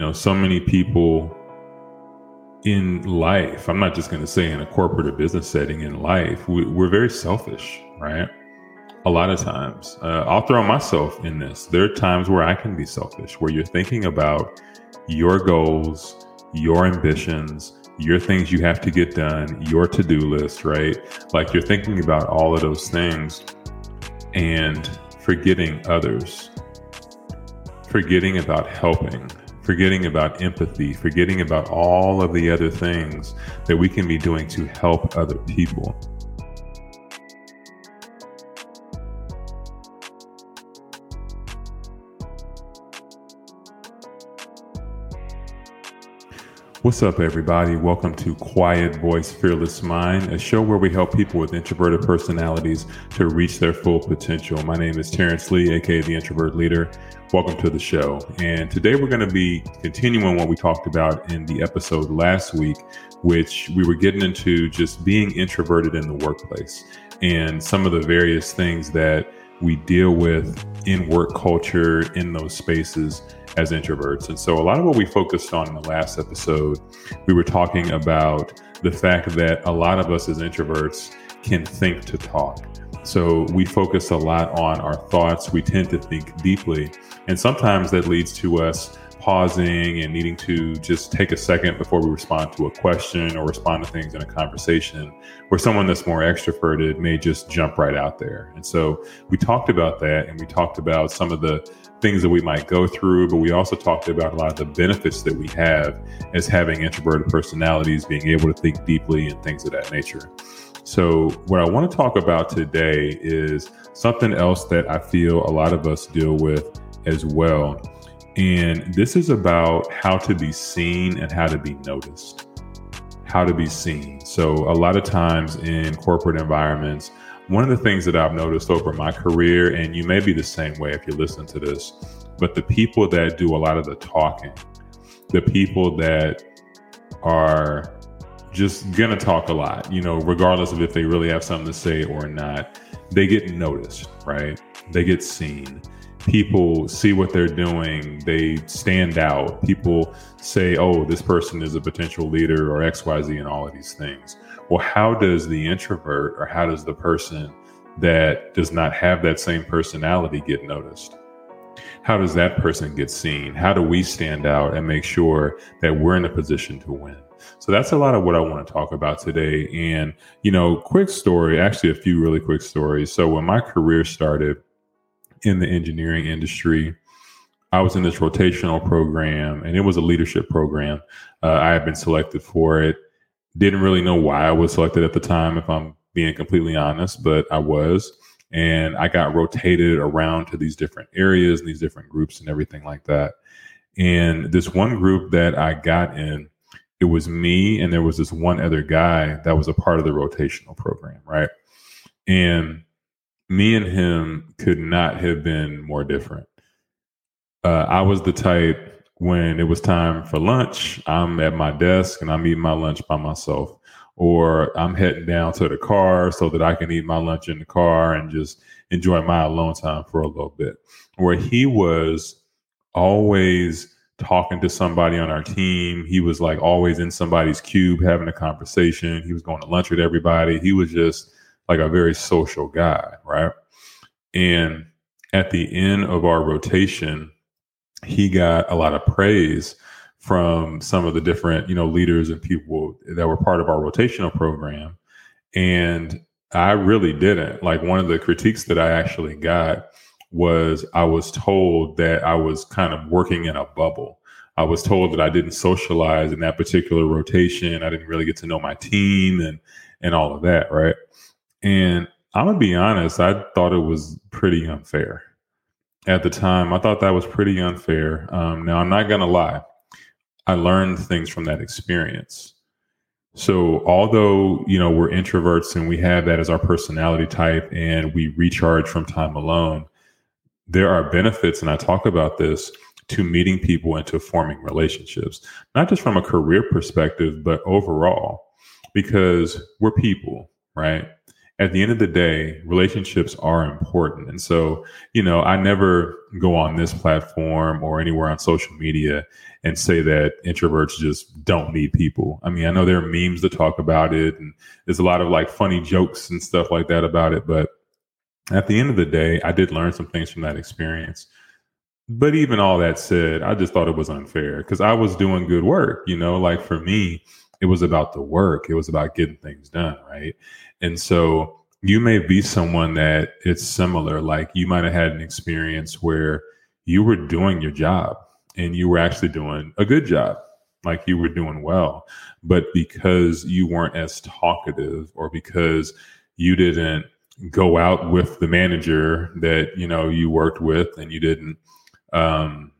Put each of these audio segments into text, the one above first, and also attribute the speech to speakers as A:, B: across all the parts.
A: you know, so many people in life, I'm not just going to say in a corporate or business setting, in life, we, are very selfish, right? A lot of times. Uh, I'll throw myself in this. There are times where I can be selfish, where you're thinking about your goals, your ambitions, your things you have to get done, your to do list, right? Like you're thinking about all of those things and forgetting others, forgetting about helping, forgetting about empathy, forgetting about all of the other things that we can be doing to help other people. What's up, everybody? Welcome to Quiet Voice Fearless Mind, a show where we help people with introverted personalities to reach their full potential. My name is Terrence Lee, aka the Introvert Leader. Welcome to the show. And today we're going to be continuing what we talked about in the episode last week, which we were getting into just being introverted in the workplace and some of the various things that we deal with in work culture in those spaces as introverts. And so, a lot of what we focused on in the last episode, we were talking about the fact that a lot of us as introverts can think to talk. So, we focus a lot on our thoughts. We tend to think deeply. And sometimes that leads to us pausing and needing to just take a second before we respond to a question or respond to things in a conversation where someone that's more extroverted may just jump right out there. And so we talked about that and we talked about some of the things that we might go through, but we also talked about a lot of the benefits that we have as having introverted personalities, being able to think deeply and things of that nature. So, what I want to talk about today is something else that I feel a lot of us deal with as well. And this is about how to be seen and how to be noticed. How to be seen. So, a lot of times in corporate environments, one of the things that I've noticed over my career, and you may be the same way if you listen to this, but the people that do a lot of the talking, the people that are just gonna talk a lot, you know, regardless of if they really have something to say or not, they get noticed, right? They get seen. People see what they're doing, they stand out. People say, oh, this person is a potential leader or XYZ and all of these things well, how does the introvert or how does the person that does not have that same personality get noticed? How does that person get seen? How do we stand out and make sure that we're in a position to win? So that's a lot of what I want to talk about today. And, you know, quick story, actually, a few really quick stories. So when my career started in the engineering industry, I was in this rotational program and it was a leadership program. Uh, I had been selected for it. Didn't really know why I was selected at the time, if I'm being completely honest, but I was. And I got rotated around to these different areas and these different groups and everything like that. And this one group that I got in, it was me and there was this one other guy that was a part of the rotational program, right? And me and him could not have been more different. Uh, I was the type when it was time for lunch, I'm at my desk and I'm eating my lunch by myself. Or I'm heading down to the car so that I can eat my lunch in the car and just enjoy my alone time for a little bit. Where he was always talking to somebody on our team. He was like always in somebody's cube having a conversation. He was going to lunch with everybody. He was just like a very social guy, right? And at the end of our rotation, he got a lot of praise from some of the different, you know, leaders and people that were part of our rotational program. And I really didn't. Like one of the critiques that I actually got was I was told that I was kind of working in a bubble. I was told that I didn't socialize in that particular rotation. I didn't really get to know my team and and all of that, right? And I'm gonna be honest, I thought it was pretty unfair at the time. I thought that was pretty unfair. Um, now, I'm not going to lie, I learned things from that experience. So, although, you know, we're introverts and we have that as our personality type and we recharge from time alone, there are benefits, and I talk about this to meeting people and to forming relationships, not just from a career perspective, but overall, because we're people, right? At the end of the day, relationships are important. And so, you know, I never go on this platform or anywhere on social media and say that introverts just don't need people. I mean, I know there are memes that talk about it and there's a lot of like funny jokes and stuff like that about it. But at the end of the day, I did learn some things from that experience. But even all that said, I just thought it was unfair because I was doing good work. You know, like for me, it was about the work, it was about getting things done. Right. And so you may be someone that it's similar. Like you might have had an experience where you were doing your job and you were actually doing a good job, like you were doing well. But because you weren't as talkative or because you didn't go out with the manager that, you know, you worked with and you didn't, um,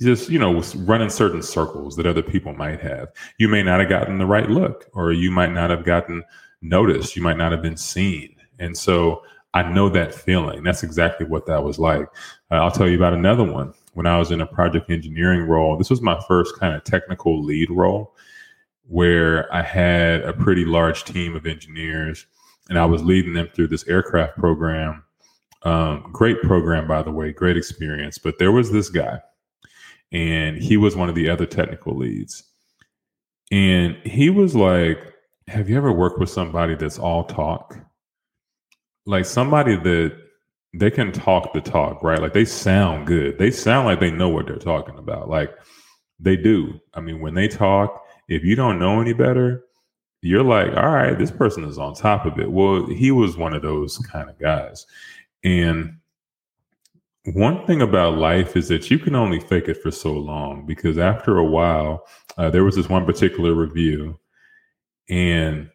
A: just you know running certain circles that other people might have you may not have gotten the right look or you might not have gotten noticed. You might not have been seen. And so I know that feeling. That's exactly what that was like. Uh, I'll tell you about another one. When I was in a project engineering role, this was my first kind of technical lead role where I had a pretty large team of engineers and I was leading them through this aircraft program. Um, great program, by the way, great experience. But there was this guy, and he was one of the other technical leads. And he was like, have you ever worked with somebody that's all talk? Like somebody that they can talk the talk, right? Like they sound good. They sound like they know what they're talking about. Like they do. I mean, when they talk, if you don't know any better, you're like, all right, this person is on top of it. Well, he was one of those kind of guys. And one thing about life is that you can only fake it for so long because after a while, uh, there was this one particular review and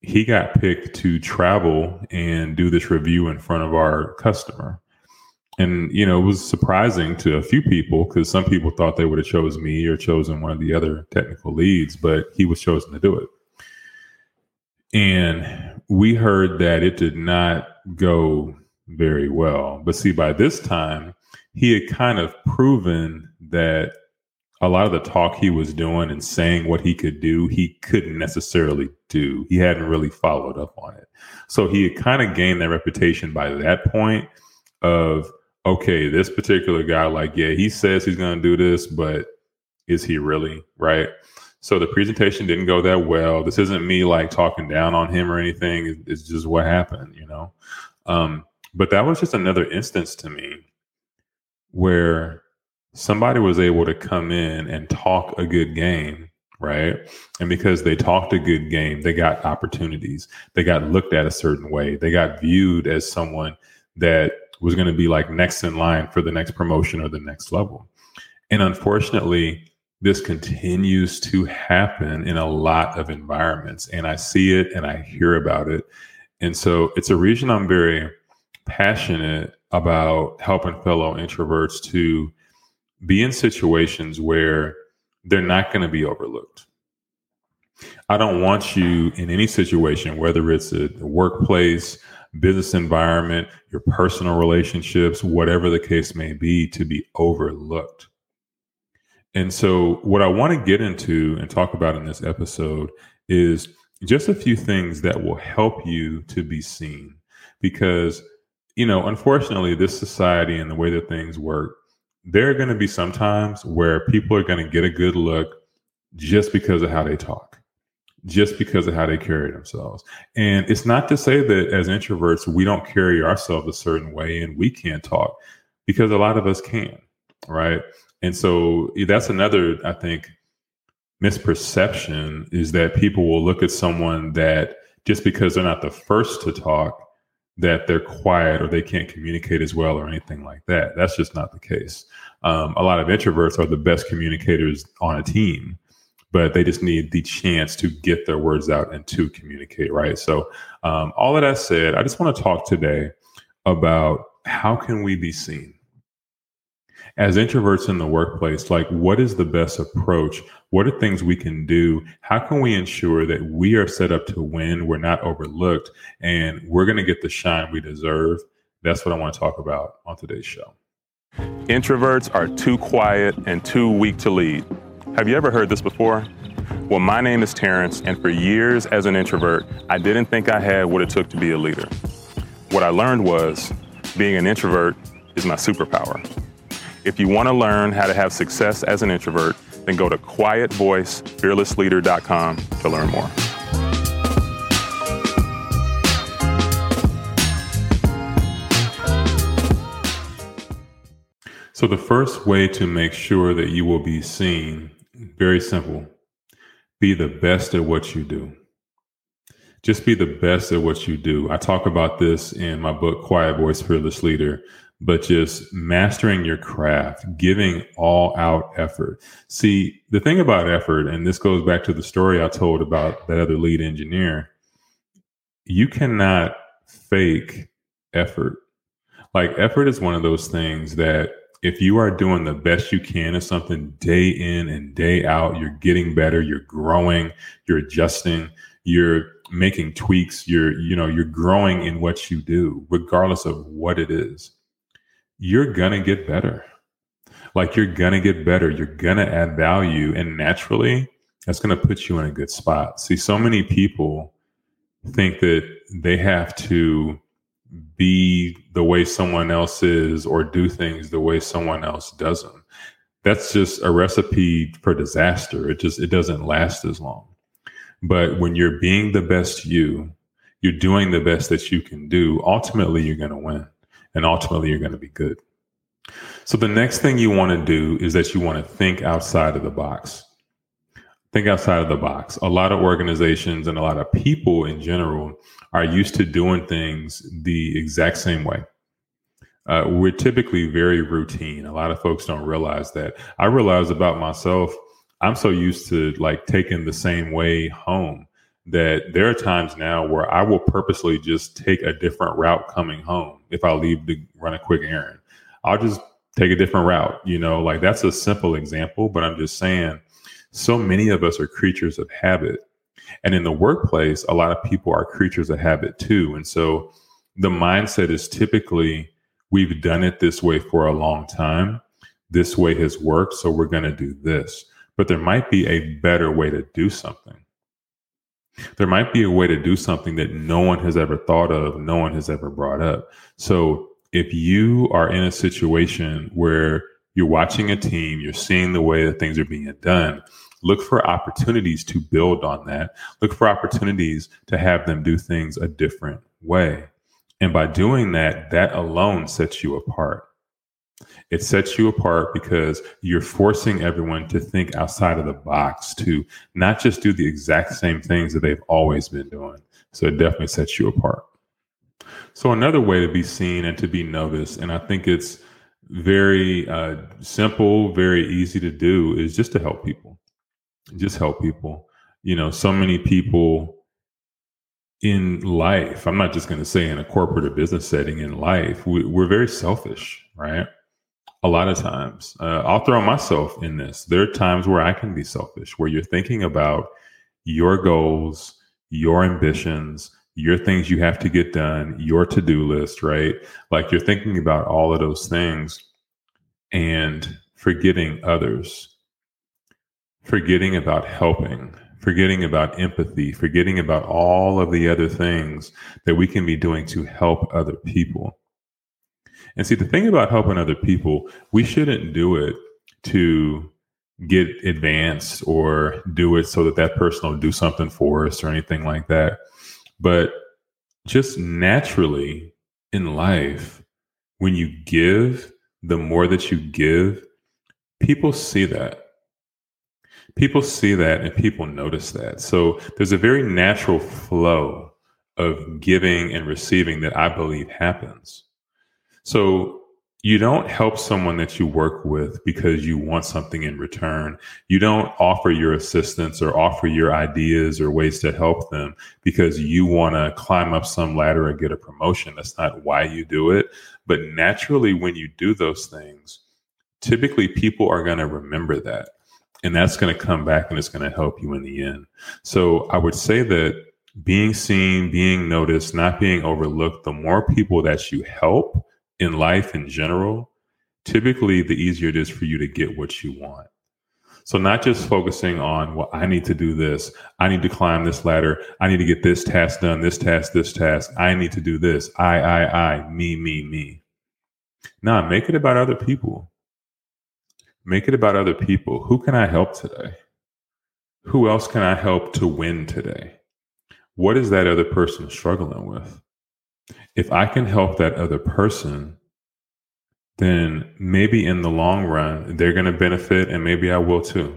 A: he got picked to travel and do this review in front of our customer. And you know, it was surprising to a few people because some people thought they would have chosen me or chosen one of the other technical leads, but he was chosen to do it. And we heard that it did not go very well. But see, by this time, he had kind of proven that a lot of the talk he was doing and saying what he could do, he couldn't necessarily do. He hadn't really followed up on it. So he had kind of gained that reputation by that point of, okay, this particular guy, like, yeah, he says he's going to do this, but is he really? Right. So the presentation didn't go that well. This isn't me like talking down on him or anything. It's just what happened, you know? Um, but that was just another instance to me where somebody was able to come in and talk a good game, right? And because they talked a good game, they got opportunities. They got looked at a certain way. They got viewed as someone that was going to be like next in line for the next promotion or the next level. And unfortunately, this continues to happen in a lot of environments. And I see it and I hear about it. And so it's a reason I'm very passionate about helping fellow introverts to be in situations where they're not going to be overlooked. I don't want you in any situation, whether it's a workplace, business environment, your personal relationships, whatever the case may be, to be overlooked. And so, what I want to get into and talk about in this episode is just a few things that will help you to be seen. Because, you know, unfortunately, this society and the way that things work, there are going to be some times where people are going to get a good look just because of how they talk, just because of how they carry themselves. And it's not to say that as introverts, we don't carry ourselves a certain way and we can't talk because a lot of us can, right? And so eh, that's another, I think, misperception is that people will look at someone that just because they're not the first to talk, that they're quiet or they can't communicate as well or anything like that. That's just not the case. Um, a lot of introverts are the best communicators on a team, but they just need the chance to get their words out and to communicate, right? So, um, all that said, I just want to talk today about how can we be seen as introverts in the workplace like what is the best approach? What are things we can do? How can we ensure that we are set up to win we're not overlooked and we're going to get the shine we deserve? That's what i want to talk about on today's show.
B: Introverts are too quiet and too weak to lead. Have you ever heard this before?
A: Well, my name is Terrence, and for years as an introvert, I didn't think I had what it took to be a leader. What I learned was being an introvert is my superpower. If you want to learn how to have success as an introvert, then go to quietvoicefearlessleader.com to learn more. So, the first way to make sure that you will be seen, very simple be the best at what you do. Just be the best at what you do. I talk about this in my book, Quiet Voice Fearless Leader, but just mastering your craft, giving all out effort. See, the thing about effort, and this goes back to the story I told about that other lead engineer, you cannot fake effort. Like, effort is one of those things that if you are doing the best you can at something day in and day out, you're getting better, you're growing, you're adjusting, you're making tweaks, you're, you know, you're growing in what you do, regardless of what it is, you're gonna get better. Like you're gonna get better, you're gonna add value, and naturally, that's gonna put you in a good spot. See, so many people think that they have to be the way someone else is or do things the way someone else does them. That's just a recipe for disaster. It just it doesn't last as long. But when you're being the best you, you're doing the best that you can do, ultimately you're going to win and ultimately you're going to be good. So the next thing you want to do is that you want to think outside of the box. Think outside of the box. A lot of organizations and a lot of people in general are used to doing things the exact same way. Uh, we're typically very routine. A lot of folks don't realize that. I realize about myself, I'm so used to like taking the same way home that there are times now where I will purposely just take a different route coming home if I leave to run a quick errand. I'll just take a different route, you know, like that's a simple example, but I'm just saying so many of us are creatures of habit and in the workplace, a lot of people are creatures of habit too. And so the mindset is typically we've done it this way for a long time. This way has worked. So we're going to do this. But there might be a better way to do something. There might be a way to do something that no one has ever thought of, no one has ever brought up. So if you are in a situation where you're watching a team, you're seeing the way that things are being done, Look for opportunities to build on that. Look for opportunities to have them do things a different way. And by doing that, that alone sets you apart. It sets you apart because you're forcing everyone to think outside of the box, to not just do the exact same things that they've always been doing. So it definitely sets you apart. So, another way to be seen and to be noticed, and I think it's very uh, simple, very easy to do, is just to help people just help people. You know, so many people in life, I'm not just going to say in a corporate or business setting, in life, we, are very selfish, right? A lot of times. Uh, I'll throw myself in this. There are times where I can be selfish, where you're thinking about your goals, your ambitions, your things you have to get done, your to do list, right? Like you're thinking about all of those things and forgetting others forgetting about helping, forgetting about empathy, forgetting about all of the other things that we can be doing to help other people. And see, the thing about helping other people, we shouldn't do it to get advanced or do it so that that person will do something for us or anything like that. But just naturally in life, when you give, the more that you give, people see that people see that and people notice that. So there's a very natural flow of giving and receiving that I believe happens. So you don't help someone that you work with because you want something in return. You don't offer your assistance or offer your ideas or ways to help them because you want to climb up some ladder and get a promotion. That's not why you do it. But naturally, when you do those things, typically people are going to remember that and that's going to come back and it's going to help you in the end. So I would say that being seen, being noticed, not being overlooked, the more people that you help in life in general, typically the easier it is for you to get what you want. So not just focusing on, well, I need to do this. I need to climb this ladder. I need to get this task done, this task, this task. I need to do this. I, I, I, me, me, me. Nah, make it about other people. Make it about other people. Who can I help today? Who else can I help to win today? What is that other person struggling with? If I can help that other person, then maybe in the long run, they're going to benefit and maybe I will too.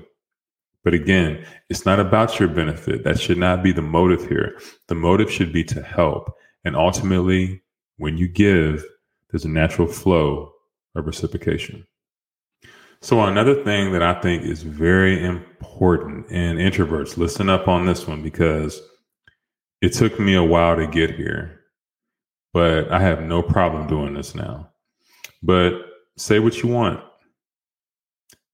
A: But again, it's not about your benefit. That should not be the motive here. The motive should be to help. And ultimately, when you give, there's a natural flow of reciprocation. So, another thing that I think is very important, and introverts, listen up on this one because it took me a while to get here, but I have no problem doing this now. But say what you want.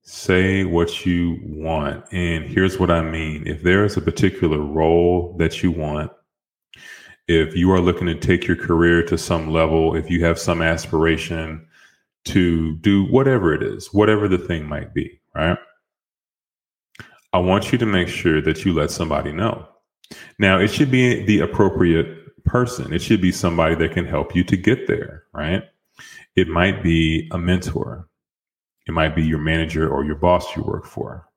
A: Say what you want. And here's what I mean. If there is a particular role that you want, if you are looking to take your career to some level, if you have some aspiration to do whatever it is, whatever the thing might be, right? I want you to make sure that you let somebody know. Now, it should be the appropriate person. It should be somebody that can help you to get there, right? It might be a mentor. It might be your manager or your boss you work for.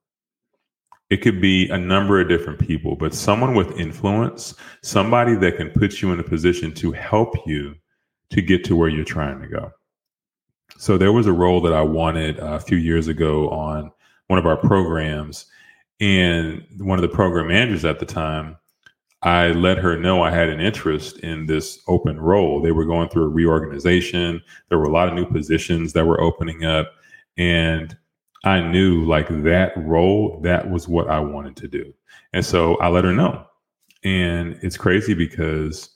A: It could be a number of different people, but someone with influence, somebody that can put you in a position to help you to get to where you're trying to go. So there was a role that I wanted uh, a few years ago on one of our programs. And one of the program managers at the time I let her know I had an interest in this open role. They were going through a reorganization. There were a lot of new positions that were opening up. And I knew like that role, that was what I wanted to do. And so I let her know. And it's crazy because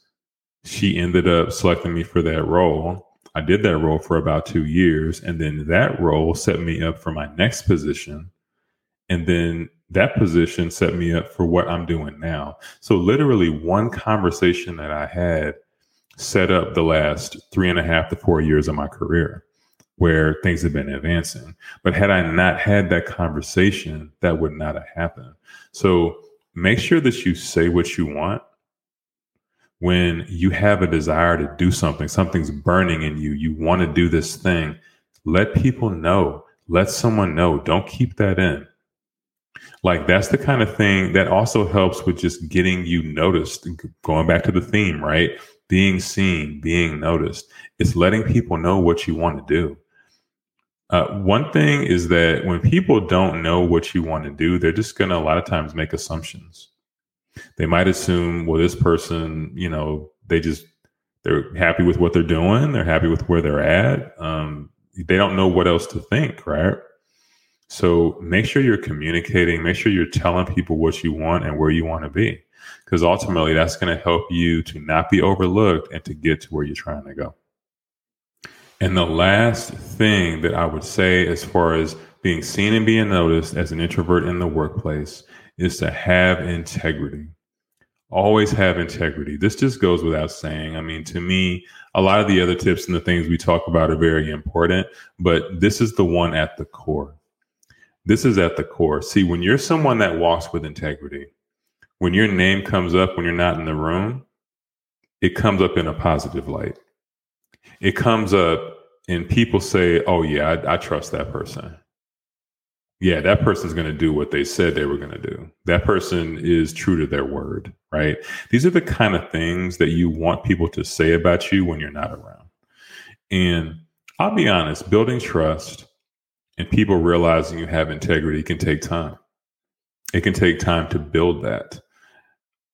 A: she ended up selecting me for that role. I did that role for about two years. And then that role set me up for my next position. And then that position set me up for what I'm doing now. So literally one conversation that I had set up the last three and a half to four years of my career where things have been advancing. But had I not had that conversation, that would not have happened. So make sure that you say what you want when you have a desire to do something, something's burning in you, you want to do this thing, let people know. Let someone know. Don't keep that in. Like that's the kind of thing that also helps with just getting you noticed. Going back to the theme, right? Being seen, being noticed. It's letting people know what you want to do. Uh, one thing is that when people don't know what you want to do, they're just going to a lot of times make assumptions. They might assume, well, this person, you know, they just they're happy with what they're doing. They're happy with where they're at. Um, they don't know what else to think, right? So make sure you're communicating, make sure you're telling people what you want and where you want to be. Because ultimately, that's going to help you to not be overlooked and to get to where you're trying to go. And the last thing that I would say, as far as being seen and being noticed as an introvert in the workplace, is to have integrity. Always have integrity. This just goes without saying. I mean, to me, a lot of the other tips and the things we talk about are very important, but this is the one at the core this is at the core. See, when you're someone that walks with integrity, when your name comes up when you're not in the room, it comes up in a positive light. It comes up and people say, oh, yeah, I, I trust that person. Yeah, that person's going to do what they said they were going to do. That person is true to their word, right? These are the kind of things that you want people to say about you when you're not around. And I'll be honest, building trust and people realizing you have integrity can take time. It can take time to build that.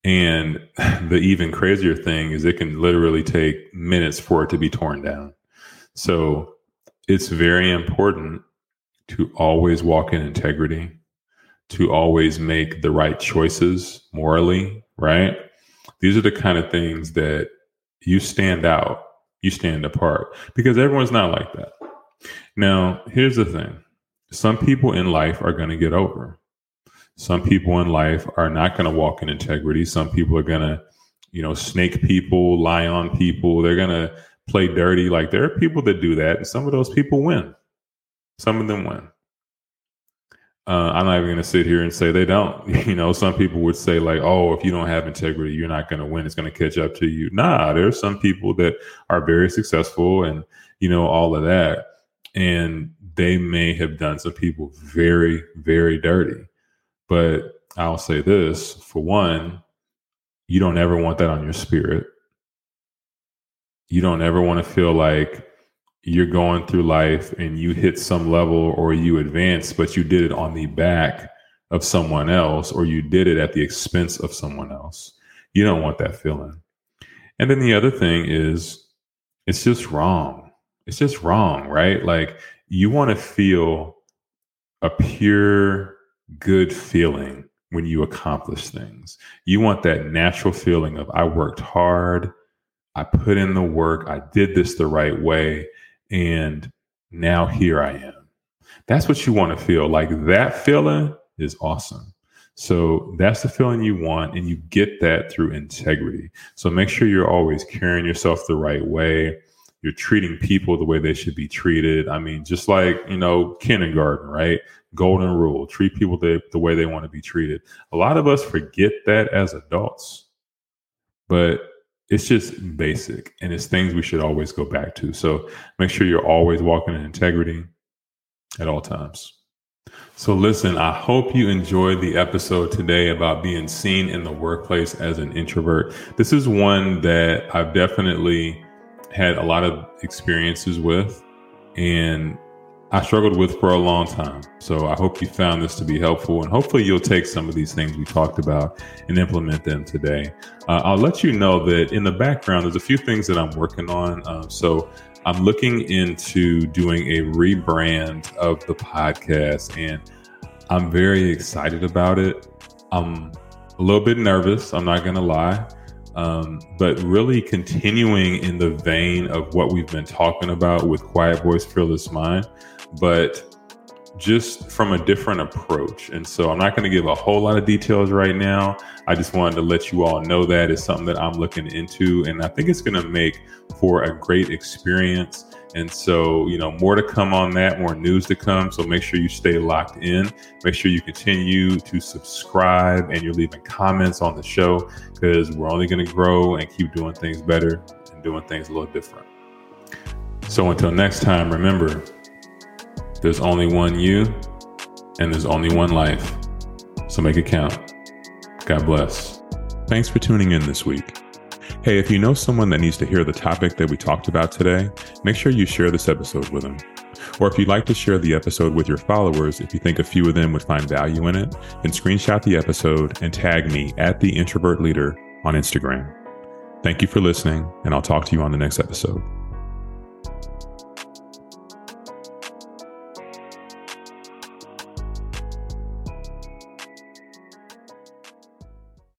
A: And the even crazier thing is it can literally take minutes for it to be torn down. So it's very important to always walk in integrity, to always make the right choices morally, right? These are the kind of things that you stand out, you stand apart because everyone's not like that. Now, here's the thing some people in life are going to get over. Some people in life are not going to walk in integrity. Some people are going to, you know, snake people, lie on people. They're going to play dirty. Like there are people that do that, and some of those people win. Some of them win. Uh, I'm not even going to sit here and say they don't. You know, some people would say like, "Oh, if you don't have integrity, you're not going to win. It's going to catch up to you." Nah, there's some people that are very successful, and you know all of that, and they may have done some people very, very dirty. But I'll say this: for one, you don't ever want that on your spirit. You don't ever want to feel like you're going through life and you hit some level or you advance, but you did it on the back of someone else or you did it at the expense of someone else. You don't want that feeling. And then the other thing is, it's just wrong. It's just wrong, right? Like you want to feel a pure, good feeling when you accomplish things. You want that natural feeling of, I worked hard, I put in the work, I did this the right way and now here I am. That's what you want to feel. Like that feeling is awesome. So that's the feeling you want, and you get that through integrity. So make sure you're always carrying yourself the right way. You're treating people the way they should be treated. I mean, just like, you know, kindergarten, right? Golden rule treat people the, the way they want to be treated. A lot of us forget that as adults, but it's just basic and it's things we should always go back to. So make sure you're always walking in integrity at all times. So, listen, I hope you enjoyed the episode today about being seen in the workplace as an introvert. This is one that I've definitely had a lot of experiences with. And I struggled with for a long time. So I hope you found this to be helpful and hopefully you'll take some of these things we talked about and implement them today. Uh, I'll let you know that in the background, there's a few things that I'm working on. Um, so I'm looking into doing a rebrand of the podcast and I'm very excited about it. I'm a little bit nervous, I'm not going to lie. Um, but really continuing in the vein of what we've been talking about with Quiet Voice, Fearless Mind but just from a different approach. And so I'm not going to give a whole lot of details right now. I just wanted to let you all know that it's something that I'm looking into, and I think it's going to make for a great experience. And so, you know, more to come on that, more news to come. So make sure you stay locked in. Make sure you continue to subscribe and you're leaving comments on the show because we're only going to grow and keep doing things better and doing things a little different. So until next time, remember, there's only one you, and there's only one life. So make it count. God bless. Thanks for tuning in this week. Hey, if you know someone that needs to hear the topic that we talked about today, make sure you share this episode with them. Or if you'd like to share the episode with your followers, if you think a few of them would find value in it, then screenshot the episode and tag me at the introvert leader on Instagram. Thank you for listening, and I'll talk to you on the next episode.